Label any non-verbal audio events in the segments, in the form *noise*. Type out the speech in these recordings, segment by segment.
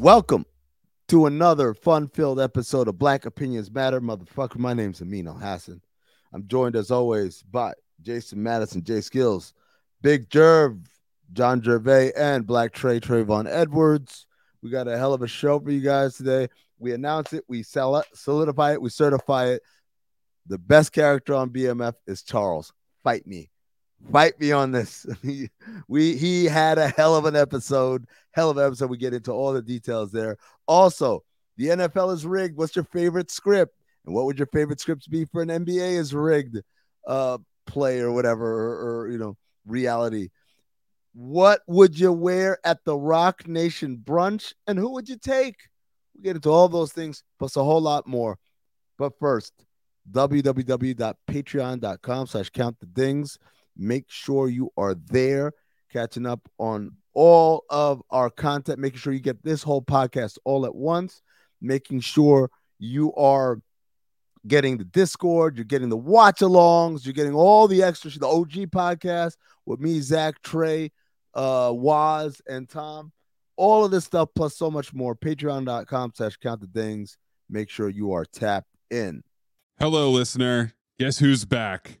Welcome to another fun-filled episode of Black Opinions Matter, motherfucker. My name's Amin Elhassan. I'm joined as always by Jason Madison, Jay Skills, Big Jerv, John Gervais, and Black Trey Trayvon Edwards. We got a hell of a show for you guys today. We announce it, we sell it, solidify it, we certify it. The best character on BMF is Charles. Fight me. Fight me on this. *laughs* we he had a hell of an episode. Hell of an episode. We get into all the details there. Also, the NFL is rigged. What's your favorite script? And what would your favorite scripts be for an NBA is rigged uh play or whatever or, or you know reality? What would you wear at the Roc Nation brunch? And who would you take? We get into all those things, plus a whole lot more. But first, www.patreon.com slash count the dings. Make sure you are there, catching up on all of our content, making sure you get this whole podcast all at once, making sure you are getting the Discord, you're getting the watch alongs, you're getting all the extra the OG podcast with me, Zach, Trey, uh, Waz, and Tom. All of this stuff plus so much more. Patreon.com slash count the dings. Make sure you are tapped in. Hello, listener. Guess who's back?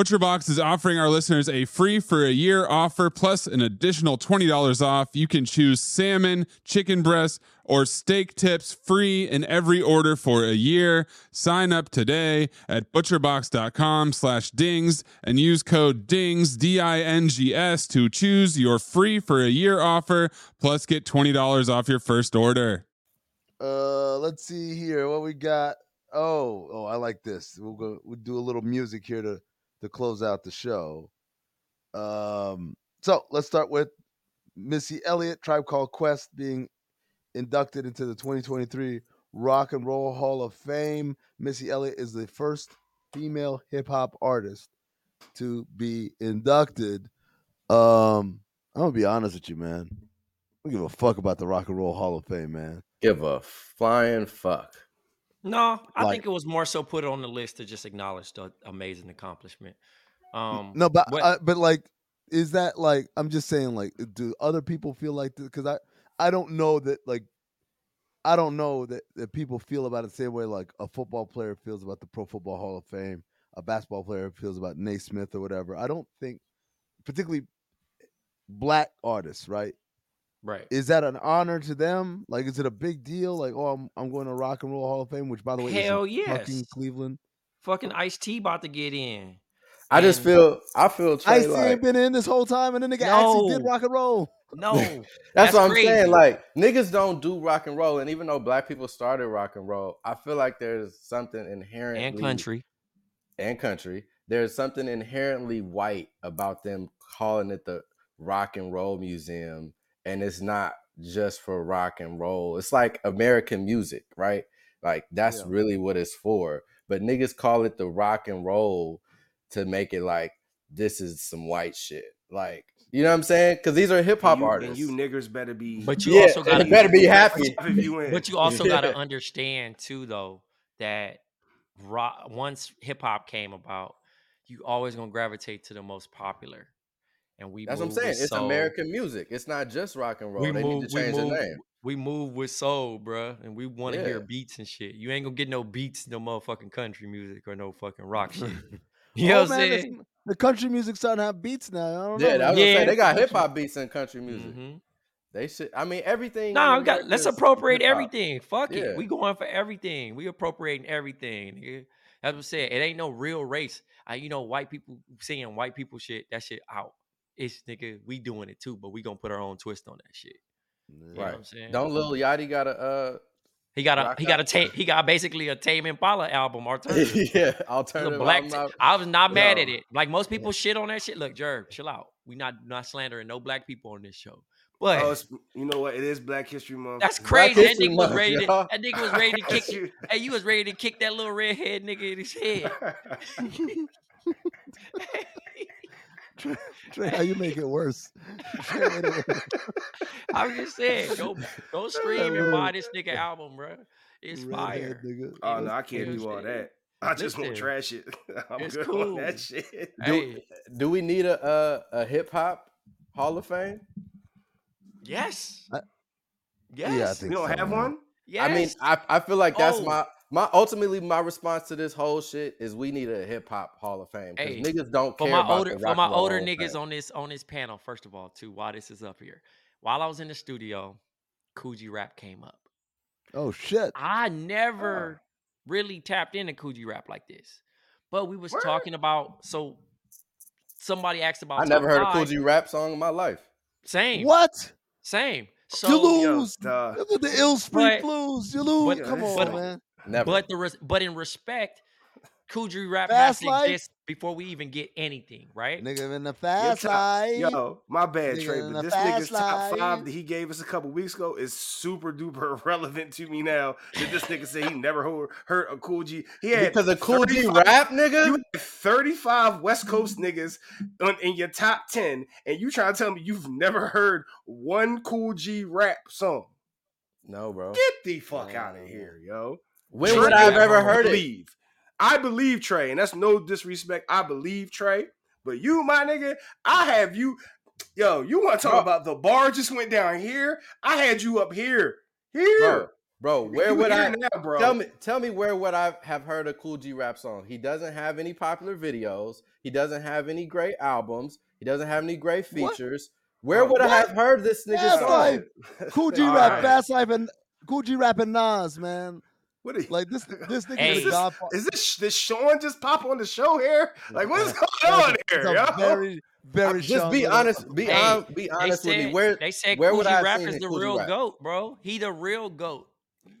ButcherBox is offering our listeners a free for a year offer plus an additional $20 off. You can choose salmon, chicken breast, or steak tips free in every order for a year. Sign up today at butcherbox.com slash dings and use code DINGS, D-I-N-G-S to choose your free for a year offer plus get $20 off your first order. Uh, let's see here what we got. Oh, oh, I like this. We'll go. We'll do a little music here to to close out the show. Um, so let's start with Missy Elliott, Tribe Called Quest, being inducted into the 2023 Rock and Roll Hall of Fame. Missy Elliott is the first female hip hop artist to be inducted. Um, I'm gonna be honest with you, man. I don't give a fuck about the Rock and Roll Hall of Fame, man. Give a flying fuck. No, I Like- think it was more so put on the list to just acknowledge the amazing accomplishment. Um, No, but what- uh, but like, is that like? I'm just saying, like, do other people feel like this? Because I I don't know that like, I don't know that that people feel about it the same way like a football player feels about the Pro Football Hall of Fame, a basketball player feels about Naismith or whatever. I don't think, particularly black artists, right? Right. Is that an honor to them? Like, is it a big deal? Like, oh, I'm I'm going to Rock and Roll Hall of Fame, which by the way, Hell is in fucking. Cleveland. Fucking Ice T about to get in. I just feel I feel Trey I see like, ain't been in this whole time, and then nigga actually did rock and roll. No, *laughs* That's, That's what I'm crazy. saying. Like niggas don't do rock and roll, and even though black people started rock and roll, I feel like there's something inherently and country. and country. There's something inherently white about them calling it the Rock and Roll Museum, and it's not just for rock and roll. It's like American music, right? Like that's Yeah. really what it's for. But niggas call it the rock and roll to make it like this is some white shit. Like you know what I'm saying? Because these are hip hop artists. And you niggers better be. But you yeah, also got they better be happy. *laughs* you. But you also got to *laughs* understand too, though, that rock, once hip hop came about, you always gonna gravitate to the most popular. And we That's what I'm saying. It's soul. American music. It's not just rock and roll. We they move, need to change move, the name. we move with soul, bruh, and we want to hear beats and shit. You ain't gonna get no beats, no motherfucking country music or no fucking rock *laughs* shit. *laughs* You know Oh, what I'm saying? The country music starting to have beats now. I don't Yeah, know. that was man. yeah, Yeah. they got hip hop beats and country music. Mhm. They should. I mean, everything. No, Nah, in we got let's appropriate hip-hop. everything. Fuck Yeah. it. We going for everything. We appropriating everything. Nigga. That's what I'm saying. It ain't no real race. I, you know, white people saying white people shit, that shit out. It's nigga, we doing it too, but we gonna put our own twist on that shit. You know Right. what I'm saying? Don't Lil Yachty got a uh he got a he got a ta- he got basically a Tame Impala album *laughs* alternative. yeah alternative black. I was not mad at it. Like most people shit on that shit. Look, Jerv, chill out. We not not slandering no black people on this show. But Oh, you know what? It is Black History Month. that's crazy. That nigga was Month, ready. To, that nigga was *laughs* ready to kick. You- Hey, you was ready to kick that little redhead nigga in his *laughs* head. Trey, how you make it worse? *laughs* Trey made it worse. *laughs* I'm just saying, go go *laughs* stream and buy this nigga album, bro. It's Redhead fire. nigga. oh no, I can't do all shit. that. I just won't trash it. I'm it's good on that shit. Do, Hey, do we need a a, a hip hop Hall of Fame? yes. I- Yes. Yeah, I think You don't so, have man. one? yes. I mean, I, I feel like that's Oh. my my ultimately my response to this whole shit is we need a hip hop Hall of Fame because Hey, niggas don't for care my about older the for Rock my and Roll older niggas on this on this panel, first of all, too, while this is up here. While I was in the studio, Kool G Rap came up. Oh shit. I never oh. really tapped into Kool G Rap like this. But we was Word. talking about so somebody asked about I never heard a five. Kool G Rap song in my life. Same. What? Same. you So Yo, lose. duh. Look at the ill spring blues. You lose. but- Come on, but- man. Never. but the res- but in respect, Kool G Rap Fast has to life? exist before we even get anything, right? Nigga in the fast top- life. Yo, my bad, Nigga Trey, but this nigga's fast top five that he gave us a couple weeks ago is super duper *laughs* relevant to me now. That this nigga said he never heard, heard a Kool G. He had because a Kool G Rap, nigga. You had 35 West Coast niggas on, in your top 10, and you trying to tell me you've never heard one Kool G Rap song? no, bro. Get the fuck out of here, yo. When Trey, would I have I ever heard it? believe. I believe Trey, and that's no disrespect. I believe Trey, but you, my nigga, I have you. Yo, you want to talk Bro. about the bar just went down here? I had you up here, here. Bro, bro. Where would I now, bro? tell me? Tell me where would I have heard a Kool G Rap song? He doesn't have any popular videos. He doesn't have any great albums. He doesn't have any great What? features. Where would I have heard this nigga Fast song? Life. Kool G *laughs* All rap, right. Fast Life, and Kool G Rap and Nas, man. What are you, Like this, this nigga Hey. is is this, godfather. is this this Sean just pop on the show here? Like what is *laughs* going on It's here? a yo? very, very. Just be honest. Be Hey, hon- be They honest with me. Where they said where Cool would G I have Rap seen is the real Rap? goat, bro. He the real goat.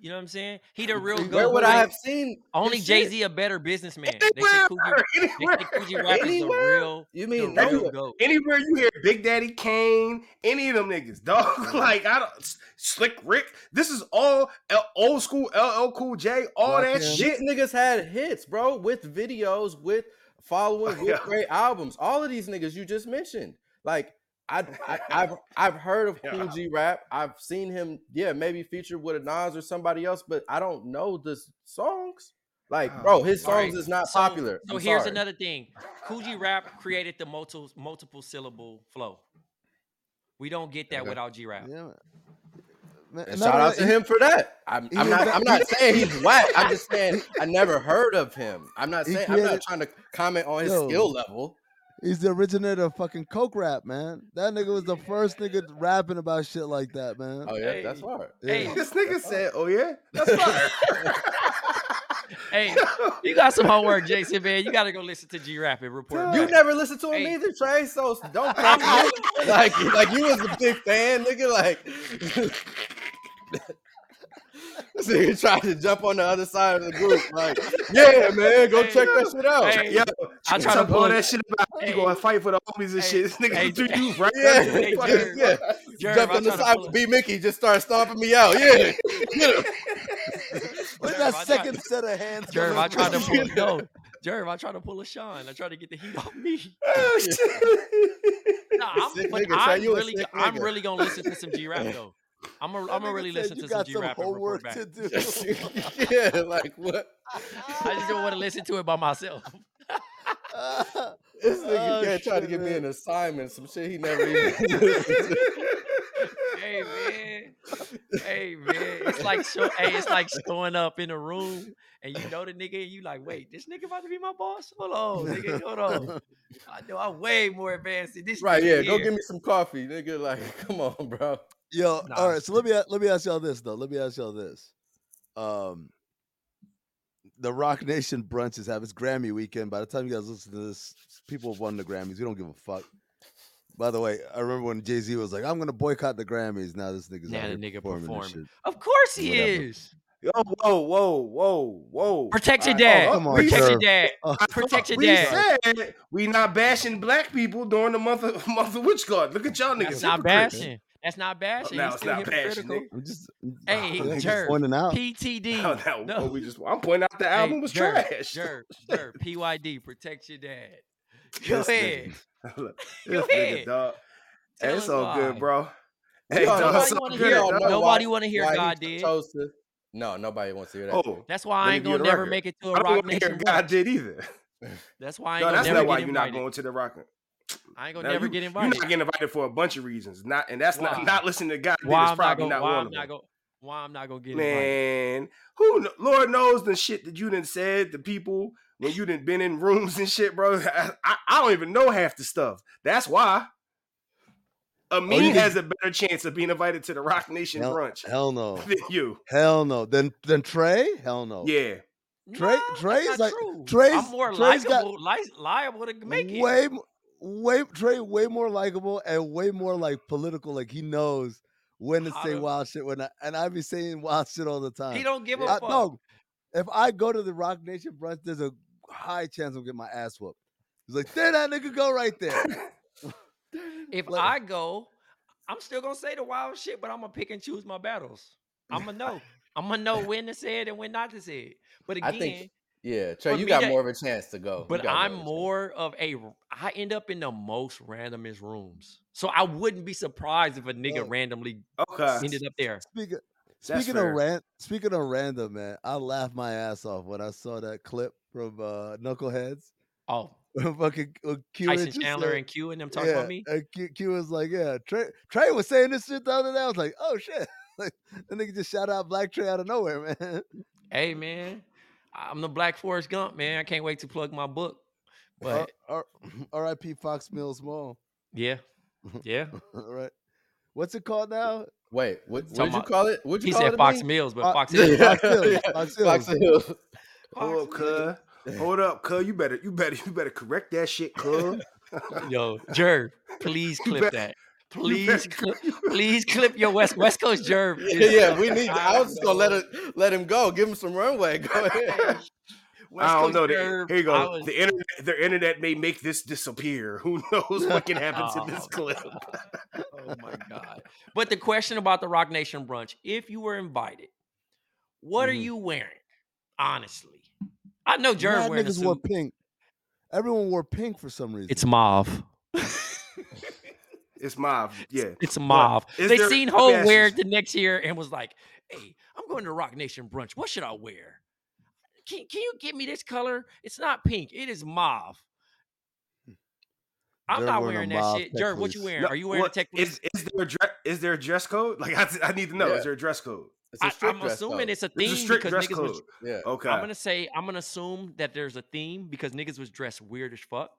You know what I'm saying? He the real goat. where would I have seen? Only Jay Z a better businessman. *laughs* They say Anywhere, they anywhere, say Kool G Rap is the Anywhere? real, You the mean real anywhere? goat. anywhere you hear Big Daddy Kane, any of them niggas, dog. *laughs* Mm-hmm. like I don't Slick Rick. This is all L- old school LL Cool J. All that him. shit. These niggas had hits, bro, with videos, with following, *laughs* with great albums. All of these niggas you just mentioned. Like I, I *laughs* I've I've heard of Cool Yeah. G Rap. I've seen him, yeah, maybe featured with a Nas or somebody else, but I don't know the songs. Like, Oh, bro, his songs right. is not So- popular. So I'm here's sorry. another thing. Kool G Rap created the multiple multiple syllable flow. We don't get that Okay. without G Rap. Yeah, man. Man, And shout of out to fact, him for that. I'm, I'm not. the- I'm not saying he's whack. I'm just *laughs* saying I never heard of him. I'm not He saying. I'm not trying to comment on his Yo. skill level. He's the originator of fucking coke rap, man. That nigga was the first nigga rapping about shit like that, man. Oh yeah, that's Hey. hard. Hey, This nigga said, "Oh yeah, that's *laughs* fire." Hey, you got some homework, Jason, man. You got to go listen to G Rap and report. You back. never listened to him Hey. either, Trey. So don't *laughs* come here. like like you was a big fan, nigga. Like *laughs* this nigga tried to jump on the other side of the group. Like, yeah, man, go Hey. check that shit out. Hey, Yo, I try to pull- that shit about Hey. you going to fight for the homies and Hey. shit. *laughs* This nigga Hey, threw hey. you right Yeah. Hey, Fuck Jerry. yeah. Jerv, Jumped on the side pull with a- B Mickey, just started stomping me out. Yeah, get him. *laughs* Where's Jerv, that I tried- second set of hands? Jerv, coming I tried to from? pull *laughs* no. Jerv, I tried to pull a Sean. I tried to get the heat off me. Nah, I'm, but nigga, I'm really, I'm really gonna listen to some G Rap though. I'm gonna, I'm That gonna nigga really listen you to some got G some Rap and report homework back. to *laughs* do. *laughs* yeah, like what? I just don't want to listen to it by myself. *laughs* This nigga Oh, can't try to give me an assignment, some shit he never even. hey man, hey man, it's like show, hey, it's like showing up in a room and you know the nigga and you like, wait, this nigga about to be my boss? Hold on, nigga, hold on. I know I'm way more advanced than this. right? nigga Yeah, go here. give me some coffee, nigga. Like, come on, bro. Yo, Nah, all right. So let me let me ask y'all this though. Let me ask y'all this. Um, the Roc Nation brunch is having it's Grammy weekend. By the time you guys listen to this, people have won the Grammys. We don't give a fuck. By the way, I remember when Jay Z was like, "I'm gonna boycott the Grammys." Now this nigga's Now out the here nigga performing, and performing. shit. Of course he Whatever. is. Yo, whoa, whoa, whoa, whoa. Protect your All dad. oh, Come on, we Protect your dad. *laughs* Oh, Protect your we dad. said we not bashing black people during the month of *laughs* month of witch guard. Look at y'all niggas. That's not hypocrites. bashing. That's not bashing. now He's it's still not bashing, hypocritical. nigga. I'm just, Hey, I'm just pointing out. PTD. *laughs* No, no, No. we just I'm pointing out the album was Jerv, trash. Jerv, Jerv, PYD, protect your dad. *laughs* Go This ahead. *laughs* nigga. Look, Go this nigga, ahead. dog. Hey, Tell it's all why. good, bro. Hey, Y'all dog, Nobody wanna hear- Nobody why- wanna hear why God did. chose No, nobody wants to hear that. Oh, That's why I ain't gonna never record. make it to I a don't Rock want to Nation God did either. That's why I ain't No, gonna that's never not why you're not going to the rock. I ain't gonna Now, never you, get You're invited. not getting invited for a bunch of reasons. Not and that's Why? not not listening to God did Why is I'm not probably gonna not why one I'm of not them. gonna why I'm not gonna get invited. Man, who Lord knows the shit that you done said to people when you done been in rooms and shit, bro. I, *laughs* I, I don't even know half the stuff. That's why. Amin Oh, has a better chance of being invited to the Roc Nation Hell, brunch hell no, *laughs* than you. hell no. Then then Trey, hell no. Yeah. Trey- Nah, Trey's like- true. Trey's- I'm more Trey's got- likable, li- liable to make it. way, m- way Trey, way more likable and way more like political. Like he knows when to say wild shit. When I, and I be saying *laughs* wild shit all the time. He don't give a I, fuck. no, if I go to the Roc Nation brunch, there's a high chance I'm getting my ass whooped. He's like, there that nigga go right there. *laughs* If Like- I go, I'm still gonna say the wild shit, but I'm gonna pick and choose my battles. I'm gonna know. *laughs* I'm gonna know when to say it and when not to say it. But again, Yeah, Trey, you got that- more of a chance to go. But I'm of more of a. I end up in the most randomest rooms, so I wouldn't be surprised if a nigga Well, randomly Okay. ended up there. Speaking speaking of ran, speaking of random, man, I laughed my ass off when I saw that clip from uh, Knuckleheads. Oh, *laughs* Fucking uh, Q Tyson just Chandler said- and Q and them talking yeah, about me. and Q, Q was like, yeah, Trey, Trey was saying this shit the other day. I was like, oh shit. *laughs* like, the nigga just shout out Black Trey out of nowhere, man. Hey man, I'm the Black Forest Gump, man. I can't wait to plug my book. But R- R- *laughs* R.I.P. Fox Mills Mall. yeah, yeah. All *laughs* right. What's it called now? Wait, what Talking what'd you call it? What'd you He call said it Fox? Mills, but Uh, Fox *laughs* yeah, Hills. Fox Hills, Fox Fox Hills. Hills. Hold up, cuz. Hold up, cuz. You better, you better, you better correct that shit, cuz. Yo, Jerv, please clip bet- that. You Please, better- clip, please clip your West West Coast Jerv. *laughs* Yeah, yeah, we need. I was just gonna let it, let him go. Give him some runway. *laughs* Go ahead. West I don't Coast know. The, here you go. was- The internet, the internet may make this disappear. Who knows what can happen to this Oh, *laughs* clip? oh my god! But the question about the Roc Nation brunch: If you were invited, what are Mhm. you wearing? Honestly, I know Jerv wearing a niggas wore pink. Everyone wore pink for some reason. It's mauve. It's Mob. Yeah. It's mauve. They there- seen let Ho ask wear it the next year and was like, "Hey, I'm going to Roc Nation brunch. What should I wear? Can, can you give me this color? It's not pink. It is mauve." Hmm. I'm Jerv not wearing wearing that shit. tech Jerv, what you wearing? No, Are you wearing what- a tech is, is there a dress? Is there a dress code? Like *laughs* I, I need to know. Yeah. Is there a dress code? It's a I, strict I'm dress assuming code. it's a It's theme a strict because dress niggas code. was. Yeah. Okay. I'm gonna say I'm gonna assume that there's a theme because niggas was dressed weird as fuck.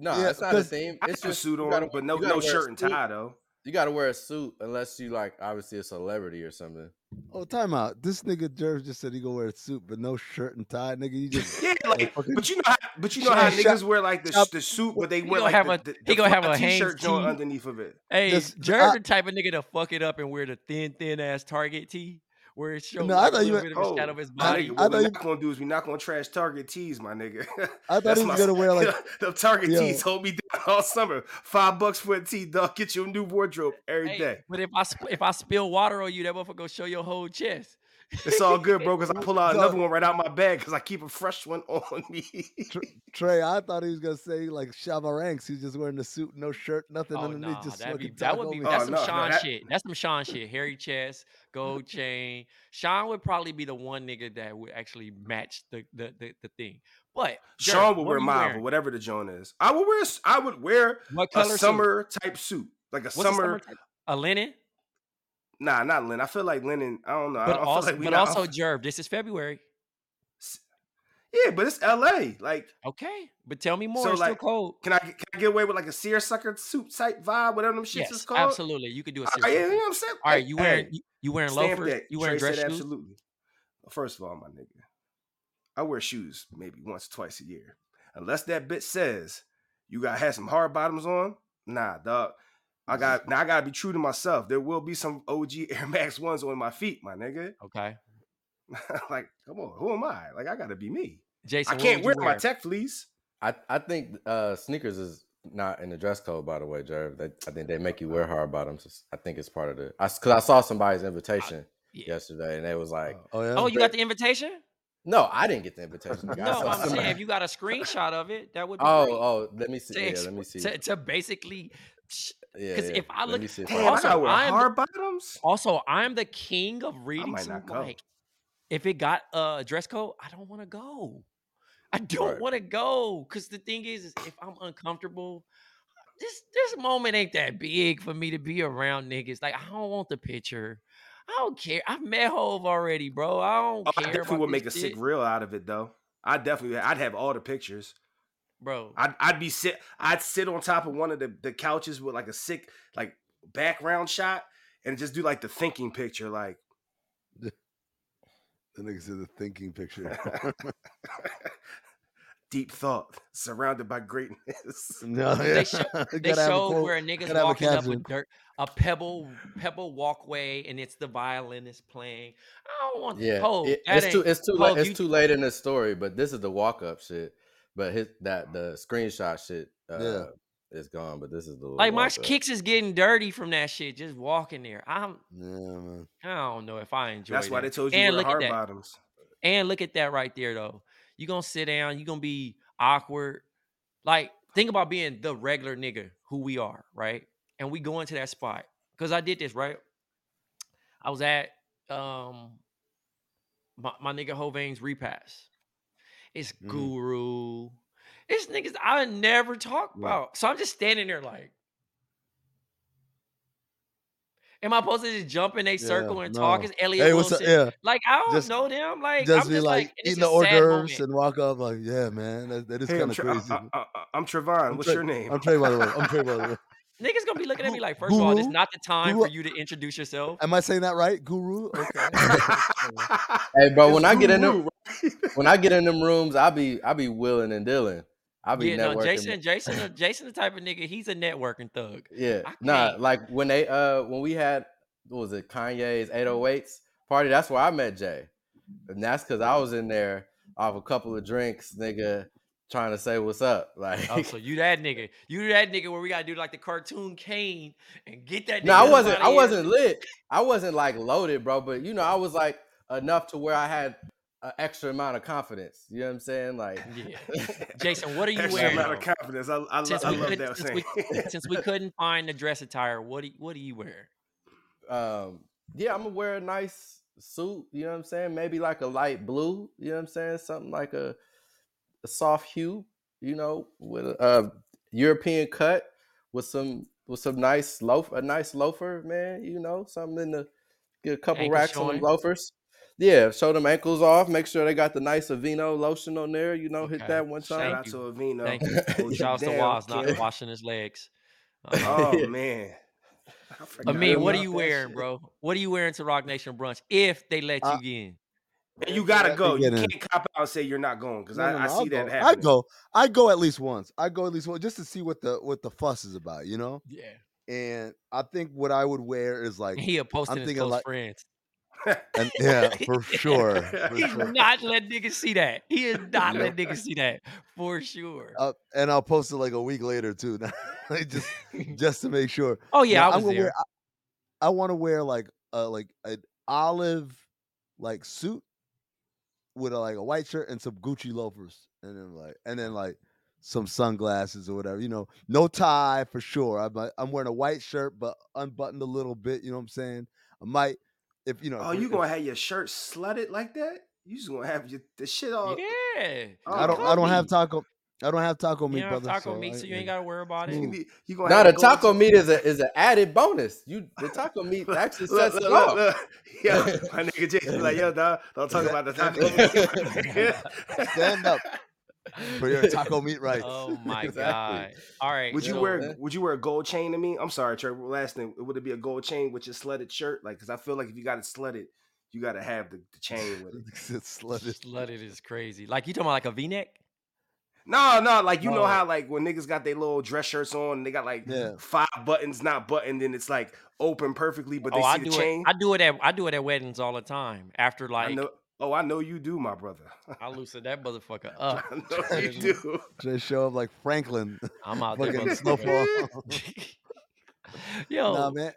No, Yeah, it's not a 'cause theme. I it's have a just suit on, gotta- but no, no shirt and tie though. You got to wear a suit unless you like obviously a celebrity or something. Oh, time out. This nigga Jerv just said he gonna wear a suit, but no shirt and tie. Nigga, you just *laughs* Yeah, like, but you know how, but you know how Shop- niggas wear like the, shop- the suit, but they wear gonna like have the, a- the, he gonna have fly a Hanes t-shirt joint underneath of it. Hey, Just- Jared I- the type of nigga to fuck it up and wear the thin, thin ass Target tee where it shows No, I like, a thought you were, meant- bit of a Oh, shadow of his body. nigga, I what we're thought you- not gonna do is we're not gonna trash Target tees, my nigga. I *laughs* thought That's he was my- gonna wear like *laughs* the Target Yo. tees hold me down all summer. Five bucks for a tee, dog. Get you a new wardrobe every Hey, day. but if I sp- if I spill water on you, that motherfucker gonna show your whole chest. It's all good, bro, because I pull out So- another one right out my bag because I keep a fresh one *laughs* on me. Trey. I thought he was gonna say like Shabba Ranks. He's just wearing the suit, no shirt, nothing Oh underneath, nah, just that'd be, that would be taco Oh, that's some no, no, Sean that- shit. That's some Sean shit. Hairy chest, gold chain. Sean would probably be the one nigga that would actually match the the the, the thing. But Jerv, Sean would wear are you mauve or whatever the joint is. I would wear. I would wear What a color suit? summer type suit, like a What's a summer. A linen. Nah, not linen. I feel like linen. I don't know. I But don't also, like but not- also, Jerv, this is February. yeah, but it's L.A. Like, Okay, but tell me more. So, it's like, still cold. can I can I get away with like a seersucker suit type vibe? Whatever them shits Yes, is called. absolutely. You could do a right, serious. yeah, you know what I'm saying. All right, Hey, you wearing you, you wearing loafers? that. You wearing Trey dress shoes? Absolutely. First of all, my nigga, I wear shoes maybe once, twice a year. Unless that bitch says you got to have some hard bottoms on. Nah, dog. I got now. I gotta be true to myself. There will be some OG *laughs* Air Max ones on my feet, my nigga. *laughs* Okay, like, come on, who am I? Like, I gotta be me. Jason. I can't would wear my tech fleece. I I think uh, sneakers is not in the dress code, by the way, Jerv. They, I think they make you wear hard bottoms. I think it's part of the. I because I saw somebody's invitation yeah. yesterday, and they was like, Oh yeah. Oh, you got the invitation? "No, I didn't get the invitation." *laughs* No, I'm saying if you got a screenshot of it, that would be Oh, great. oh, let me see. to, Yeah, let me see. to, to basically Yeah, 'cause yeah. Because if I look- me see if Damn, also, I am hard bottoms. also I'm the king of reading might some not go. like if it got a dress code, I don't want to go. I don't Right. want to go because the thing is, is if I'm uncomfortable, this this moment ain't that big for me to be around niggas. Like I don't want the picture. I don't care. I've met Hove already, bro. I don't Oh, I care. definitely about would make a this sick reel out of it though. I definitely, I'd have all the pictures. Bro. I'd, I'd be sit, I'd sit on top of one of the, the couches with like a sick like background shot and just do like the thinking picture, like The nigga said the thinking picture. *laughs* deep thought, surrounded by greatness. *laughs* no, They show- You *laughs* They gotta have a showed quote. niggas gotta have a walking up with dirt, a pebble, pebble walkway, and it's the violinist playing. I don't want yeah, Hove, it- it's too it's too Hove, late. It's you- too late in the story, but this is the walk up shit. But his that the screenshot shit, uh, Yeah. is gone. But this is the Like my walk-up. kicks is getting dirty from that shit. Just walking there, I'm. Yeah, man. I don't know if I enjoy. That's why they told you And wear look at hard that. bottoms. And look at that right there, though. You gonna sit down. You gonna be awkward. Like think about being the regular nigga who we are, right? And we go into that spot because I did this right. I was at um my, my nigga Hovane's repass. It's Mhm. Guru. It's niggas I never talk Yeah. about. So I'm just standing there like. Am I supposed to just jump in a circle and no. talk? Is Elliot Hey, what's up? Wilson? Yeah, Like I don't Just- know them. Like just I'm be just like like, eating the a hors d'oeuvres and walk up like, yeah, man, that, that is Hey, kind of Tra- uh, crazy. I, I, I, I'm Trevon. What's Trey- your name? I'm Trey, by the way. I'm Trey, by the way. Niggas gonna be looking at me like, first of all, it's not the time Guru- for you to introduce yourself. Am I saying that right, Guru? Okay. *laughs* Hey, bro, when It's I get in them, when I get in them rooms, I be I be willing and dealing. I be Yeah, no, networking. Jason, Jason, *laughs* Jason, the type of nigga. He's a networking thug. Yeah, nah, can't. like when they uh when we had what was it Kanye's 808s party. That's where I met Jay, and that's because I was in there off a couple of drinks, nigga, trying to say what's up. Like, Oh, so *laughs* you that nigga? You that nigga where we gotta do like the cartoon cane and get that? no, I wasn't. I wasn't lit. I wasn't like loaded, bro. But you know, I was like enough to where I had an extra amount of confidence. You know what I'm saying? Like, *laughs* Yeah. *laughs* Jason, what are you Extra wearing? amount of confidence. I, I, Since I we love could- that since saying. we, since we couldn't find the dress attire, what do you, what do you wear? um, yeah, I'm gonna wear a nice suit. You know what I'm saying? Maybe like a light blue. You know what I'm saying? Something like a, a soft hue. You know, with a, uh European cut with some with some nice loaf a nice loafer, man. You know, something in the get a couple Ankles racks on them loafers. Yeah, show them ankles off. Make sure they got the nice Aveeno lotion on there. You know, hit that one Shout time. out you. to Aveeno. Thank you. *laughs* Hold you Shouts to down, Waz not washing his legs. *laughs* Uh, Oh man. I I mean, what are you wearing, shit. bro? What are you wearing to Roc Nation brunch if they let Uh, you in? And you gotta go. You get can't cop out and say you're not going because No, I, no, I no, see I'll that go. happening. I go. I go at least once. I go at least once just to see what the what the fuss is about, you know. Yeah, And I think what I would wear is like, he a posting I'm his thinking close like- friends. and yeah, *laughs* for sure, *laughs* for He sure. not let niggas see that. He is not Yep. let niggas see that for sure. Uh, and I'll post it like a week later too, *laughs* just just to make sure. oh yeah, Now, I I'm was gonna there. Wear, I, I want to wear like uh like an olive like suit with a, like a white shirt and some Gucci loafers, and then like and then like some sunglasses or whatever. You know, no tie for sure. I'm I'm wearing a white shirt but unbuttoned a little bit. You know what I'm saying? I might if you know. oh, you gonna have your shirt slutted like that? You just gonna have your the shit all. yeah, I don't. I don't have taco. I don't have taco meat, don't brother. taco so meat, so you ain't gotta worry about it. You, Ooh. need- you gonna Now the taco chain- meat is a is an added bonus. You the *laughs* taco meat actually sets look, it look, off. look. *laughs* Yo, my nigga Jason like, yo, dog, don't talk about the taco. meat. Stand up for your taco meat rights. Oh my Exactly. god! All right, Would you so- wear man. Would you wear a gold chain to me? I'm sorry, Trey. Last thing, would it be a gold chain with your slutted shirt? Like, because I feel like if you got it slutted, you got to have the, the chain with it. It's *laughs* slutted. Slutted is crazy. Like you talking about like a V-neck? No, no, like you know Oh. how like when niggas got their little dress shirts on, and they got like Yeah. five buttons not buttoned, and it's like open perfectly, but they oh, see I the do chain. it. I do it at I do it at weddings all the time. After I like know. Oh, I know you do, my brother. I loosen that motherfucker *laughs* up. I know *laughs* you do. *laughs* Just show up like Franklin. I'm out there. Fucking motherfucker. snowfall. Yo, nah, man.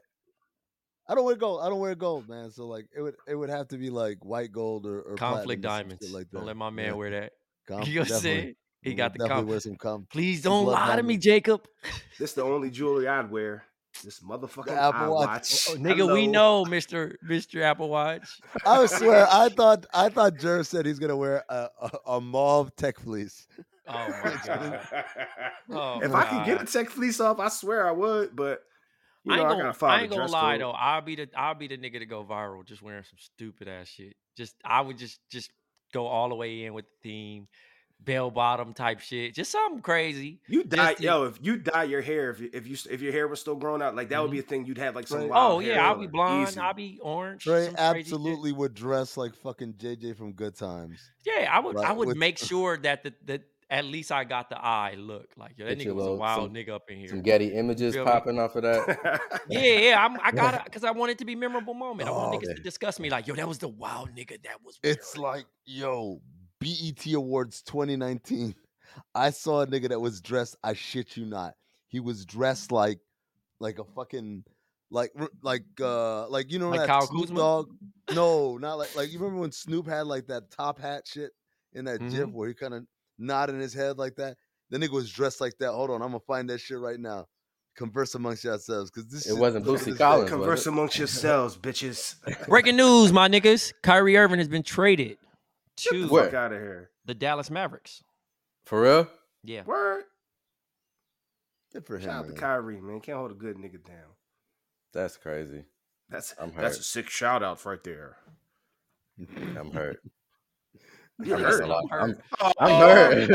I don't wear gold. I don't wear gold, man. So like, it would it would have to be like white gold or, or conflict platinum or some shit diamonds. like that. Don't let my man Yeah, wear that. conf- You know what I'm saying? He got the definitely conf- wear some com. Please don't blood lie to me. Jacob. *laughs* This the only jewelry I'd wear. This motherfucking Apple Watch. iWatch. Oh, oh nigga, we know, Mister Mister Apple Watch. *laughs* I swear, I *laughs* thought I thought Jer said he's gonna wear a, a, a mauve tech fleece. Oh my god. Oh, if I could get a tech fleece off, I swear I would. But you I ain't gonna, gotta I ain't gonna lie code. though. I'll be the I'll be the nigga to go viral just wearing some stupid ass shit. Just I would just just go all the way in with the theme, bell bottom type shit, just something crazy. You dye, to- yo. If you dye your hair, if you, if you if your hair was still growing out, like that would be Mm-hmm. a thing. You'd have like some. Right. wild Oh hair yeah, I'll be blonde. Easy. I'll be orange. Trey some crazy shit. absolutely would dress like fucking JJ from Good Times. Yeah, I would. I would with- make sure that the that at least I got the eye look like yo, that nigga your was a wild some- nigga up in here. Some Getty images Feel me? popping off of that. Yeah, yeah, I'm, I got it *laughs* because I want it to be a memorable moment. I want Oh, niggas man. to discuss me like, yo, that was the wild nigga that was. It's like, yo, BET Awards 2019. I saw a nigga that was dressed. I shit you not. He was dressed like, like a fucking, like, like, uh, like you know Like that Kyle Snoop Kuzma? Dogg. No, not like, like you remember when Snoop had like that top hat shit in that gif Mhm. where he kind of nodding his head like that. The nigga was dressed like that. Hold on, I'm gonna find that shit right now. Converse amongst yourselves because this It shit- wasn't look at Bootsy Collins, Converse amongst yourselves, *laughs* bitches. Breaking news, my niggas. Kyrie Irving has been traded to Where? Fuck out of here. the Dallas Mavericks. For real? Yeah. Word. Good for him. Shout out to. Kyrie, man. Can't hold a good nigga down. That's crazy. That's I'm that's hurt. a sick shout out right there. *laughs* I'm hurt. You I'm, hurt. I'm, I'm, Oh, I'm hurt.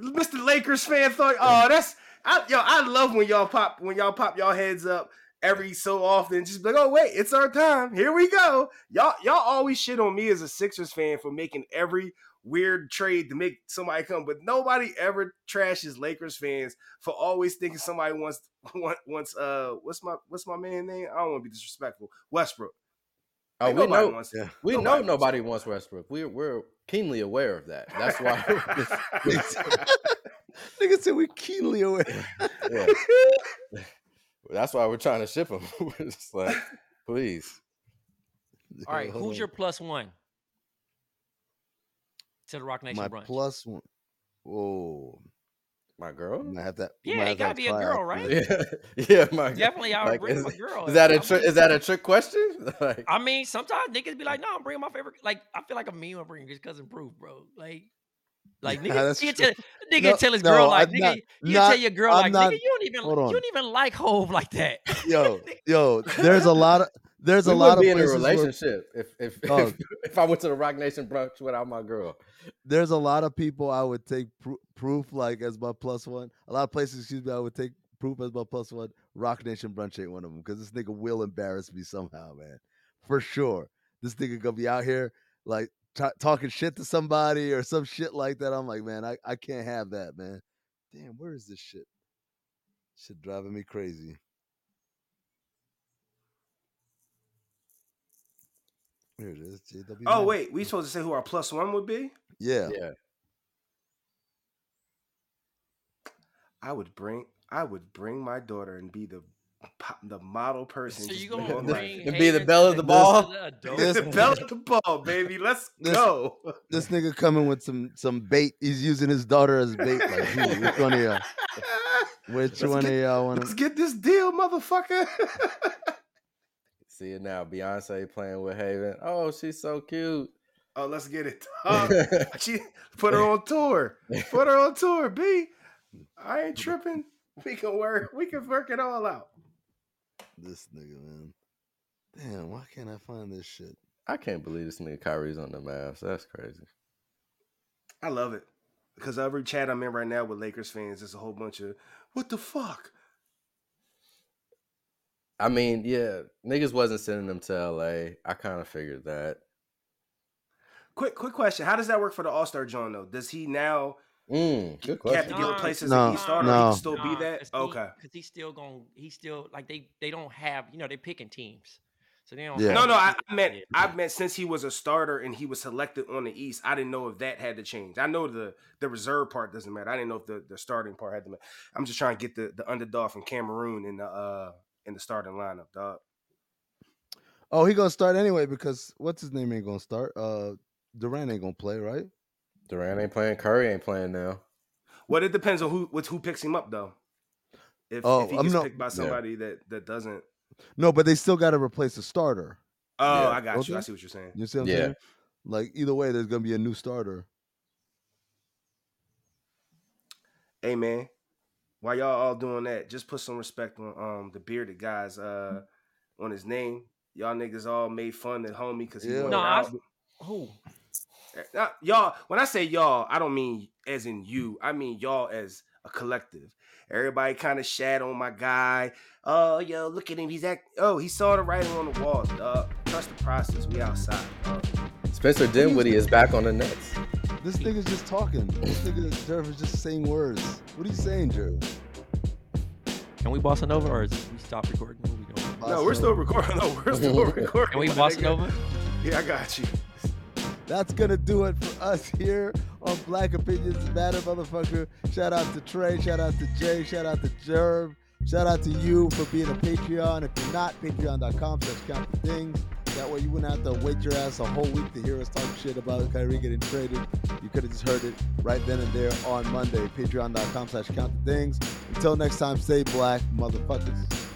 Mr. Lakers fan thought, oh, that's I, yo. I love when y'all pop when y'all pop y'all heads up every so often. Just be like, oh wait, it's our time. Here we go. Y'all y'all always shit on me as a Sixers fan for making every weird trade to make somebody come, but nobody ever trashes Lakers fans for always thinking somebody wants *laughs* want- wants uh what's my what's my man name? I don't want to be disrespectful. Westbrook. oh, Like, we nobody know. wants- Yeah. We nobody know wants nobody wants Westbrook. We're we're keenly aware of that. That's why. *laughs* *laughs* Nigga said we're keenly aware. yeah. That's why we're trying to ship him. *laughs* we're just like, *laughs* please. *laughs* All right, who's your plus one to the Roc Nation my brunch? plus one? Whoa, My girl. I have that. Yeah, it gotta be a girl, right? Yeah, yeah. My Definitely, I would Like, bring is- my girl. Is that a I'm trick? Is that a trick question? like, I mean, sometimes niggas be like, "No, I'm bringing my favorite." Like, I feel like a meme. I'm bringing his cousin Proof, bro. Like, like *laughs* nigga, that's nigga, tell, nigga No, tell his no, girl like, I'm nigga, not- you not- tell your girl I'm like, not- nigga, you don't even, hold on. you don't even like Hove like that. Yo, *laughs* yo, there's a lot of there's we a lot would of be in a places where- if if, *laughs* Oh. if if I went to the Roc Nation brunch without my girl. there's a lot of people I would take pr- proof like as my plus one. A lot of places, excuse me, I would take proof as my plus one. Roc Nation brunch ain't one of them because this nigga will embarrass me somehow, man, for sure. This nigga gonna be out here like ta talking shit to somebody or some shit like that. I'm like, man, I, I can't have that, man. Damn, where is this shit? Shit driving me crazy. Here it is. JW. Oh wait, we supposed to say who our plus one would be? yeah. Yeah. I would bring I would bring my daughter and be the po- the model person. So you be gonna bring And be the Haven belle of the ball? the? This- *laughs* the bell of the ball, baby. Let's *laughs* This- go. this nigga coming with some some bait. He's using his daughter as bait. Like, who, which one of y'all? *laughs* Which Let's one get- of y'all want Let's to? get this deal, motherfucker. See it now. Beyonce playing with Haven. Oh, she's so cute. oh, let's get it. Oh, she put her on tour. Put her on tour, B. I ain't tripping. We can work. We can work it all out. This nigga, man. Damn, why can't I find this shit? I can't believe this nigga Kyrie's on the Mavs. That's crazy. I love it because every chat I'm in right now with Lakers fans, is a whole bunch of what the fuck. I mean, yeah, niggas wasn't sending them to LA. I kind of figured that. Quick, quick question: How does that work for the All Star John? Though, does he now Mm, good have question. to get Nah, replaced as No, a key starter? Or no. he can still be that. Okay. because he's still going. He's still like they. They don't have. You know, they're picking teams, so they don't. Yeah. No, no, I, teams. I meant Yeah. I meant since he was a starter and he was selected on the East, I didn't know if that had to change. I know the the reserve part doesn't matter. I didn't know if the, the starting part had to matter. I'm just trying to get the, the underdog from Cameroon in the uh in the starting lineup, dog. Oh, he gonna start anyway because what's his name ain't gonna start. Uh, Durant ain't gonna play, right? Durant ain't playing. Curry ain't playing now. Well, it depends on who with who picks him up though. If, Oh, if he I'm gets not- picked by somebody that that doesn't. No, but they still got to replace the starter. Oh, Yeah. I got you. I see what you're saying. You see what I'm Yeah. saying? Like either way, there's gonna be a new starter. Hey man, while y'all all doing that, just put some respect on um the bearded guys uh on his name. Y'all niggas all made fun of homie because he Yeah. went No, I- out. Who? Uh, y'all, when I say y'all, I don't mean as in you. I mean y'all as a collective. Everybody kind of shat on my guy. Oh, yo, look at him. He's act. Oh, he saw the writing on the walls, dog. Trust the process. We outside, dog. Spencer Dinwiddie is back on the Nets. This nigga's just talking. This nigga Jerv is just saying words. What are you saying, Jerv? Can we bossa nova or is we stop recording? What we doing? No, we're still recording. No, we're *laughs* still recording. Can we boss bossa nigga. nova? Yeah, I got you. That's gonna do it for us here on Black Opinions Matter, motherfucker. Shout out to Trey, shout out to Jay, shout out to Jerv, shout out to you for being a Patreon. If you're not, patreon.com slash count the dings. That way you wouldn't have to wait your ass a whole week to hear us talk shit about Kyrie getting traded. You could have just heard it right then and there on Monday. Patreon.com slash count the dings. Until next time, stay black, motherfuckers.